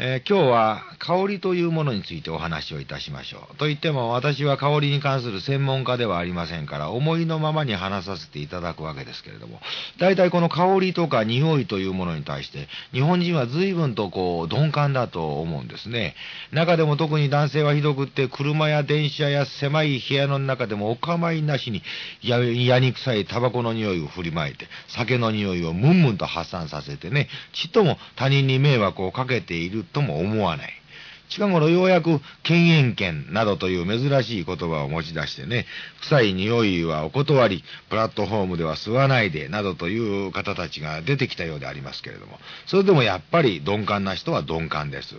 えー、今日は香りというものについてお話をいたしましょう。と言っても私は香りに関する専門家ではありませんから思いのままに話させていただくわけですけれども、大体この香りとか匂いというものに対して日本人は随分とこう鈍感だと思うんですね。中でも特に男性はひどくって車や電車や狭い部屋の中でもお構いなしに嫌に臭いタバコの匂いを振りまいて酒の匂いをムンムンと発散させてね、ちっとも他人に迷惑をかけているとも思わない。近頃ようやく犬猿犬などという珍しい言葉を持ち出してね、臭い匂いはお断り、プラットフォームでは吸わないで、などという方たちが出てきたようでありますけれども、それでもやっぱり鈍感な人は鈍感です。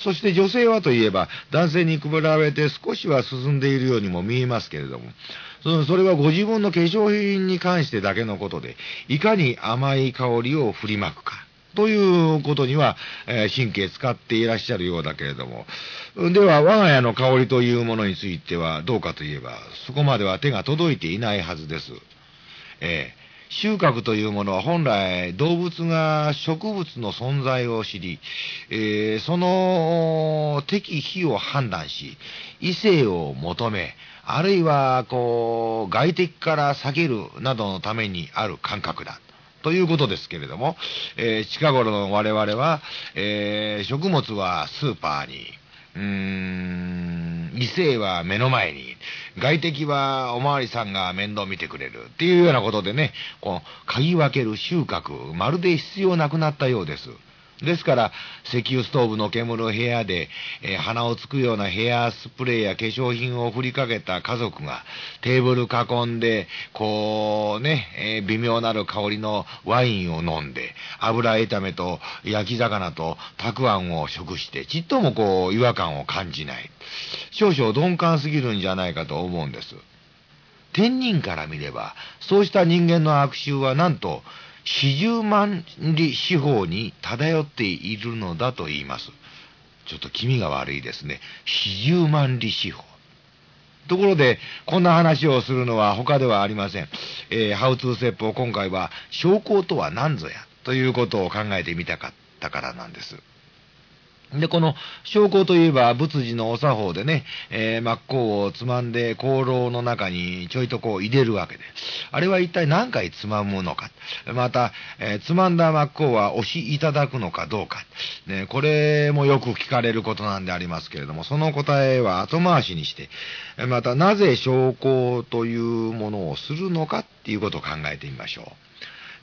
そして女性はといえば、男性に比べて少しは進んでいるようにも見えますけれども、それはご自分の化粧品に関してだけのことで、いかに甘い香りを振りまくか。ということには、えー、神経使っていらっしゃるようだけれども、では、我が家の香りというものについてはどうかといえば、そこまでは手が届いていないはずです。えー収穫というものは本来動物が植物の存在を知り、えー、その適否を判断し、異性を求め、あるいは、こう、外敵から避けるなどのためにある感覚だ。ということですけれども、えー、近頃の我々は、えー、食物はスーパーに、うーん、異性は目の前に、外敵はおまわりさんが面倒見てくれるっていうようなことでね、この、嗅ぎ分ける収穫、まるで必要なくなったようです。ですから、石油ストーブの煙る部屋で、えー、鼻をつくようなヘアスプレーや化粧品を振りかけた家族が、テーブル囲んで、こうね、えー、微妙なる香りのワインを飲んで、油炒めと焼き魚とたくあんを食して、ちっともこう、違和感を感じない。少々鈍感すぎるんじゃないかと思うんです。天人から見れば、そうした人間の悪臭はなんと、四十万里四方に漂っているのだと言います。ちょっと気味が悪いですね。四十万里四方。ところで、こんな話をするのは他ではありません。えー、ハウツー説法今回は、証拠とは何ぞや、ということを考えてみたかったからなんです。で、この証拠といえば仏事のお作法でね、えー、真っ向をつまんで香炉の中にちょいとこう入れるわけで、あれは一体何回つまむのか、また、えー、つまんだ真っ向は押しいただくのかどうか、ね、これもよく聞かれることなんでありますけれども、その答えは後回しにして、またなぜ証拠というものをするのかっていうことを考えてみましょう。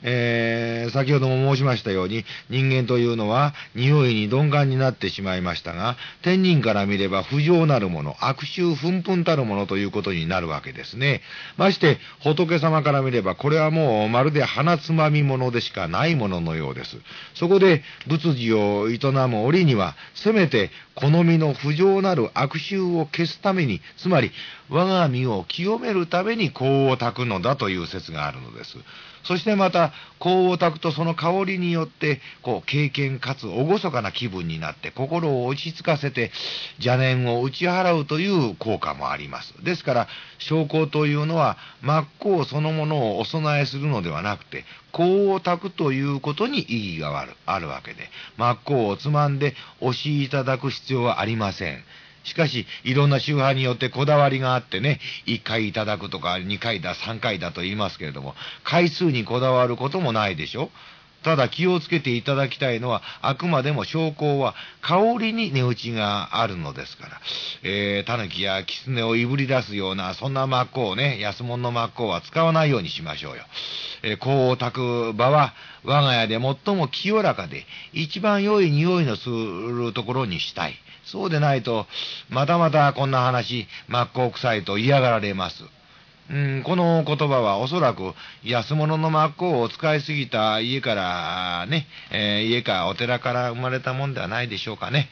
えー、先ほども申しましたように、人間というのは匂いに鈍感になってしまいましたが、天人から見れば不浄なるもの、悪臭憤憤たるものということになるわけですね。まして、仏様から見れば、これはもうまるで鼻つまみものでしかないもののようです。そこで、仏事を営む折には、せめて、好みの不浄なる悪臭を消すために、つまり、我が身を清めるために香を焚くのだという説があるのです。そしてまた、香を焚くとその香りによって、こう、経験かつ厳かな気分になって、心を落ち着かせて、邪念を打ち払うという効果もあります。ですから、証拠というのは、真っ向そのものをお供えするのではなくて、香を焚くということに意義があるあるわけで、真っ向をつまんで押しいただく必要はありません。しかし、いろんな宗派によってこだわりがあってね、1回いただくとか2回だ、3回だと言いますけれども、回数にこだわることもないでしょ。ただ気をつけていただきたいのは、あくまでも証拠は香りに値打ちがあるのですから、えー、狸や狐をいぶり出すような、そんな真っ向をね、安物の真っ向は使わないようにしましょうよ。えー、香を焚く場は、我が家で最も清らかで、一番良い匂いのするところにしたい。そうでないと、またまたこんな話、真っ向臭いと嫌がられます。うん、この言葉はおそらく安物の真っ向を使いすぎた家からね、えー、家かお寺から生まれたもんではないでしょうかね。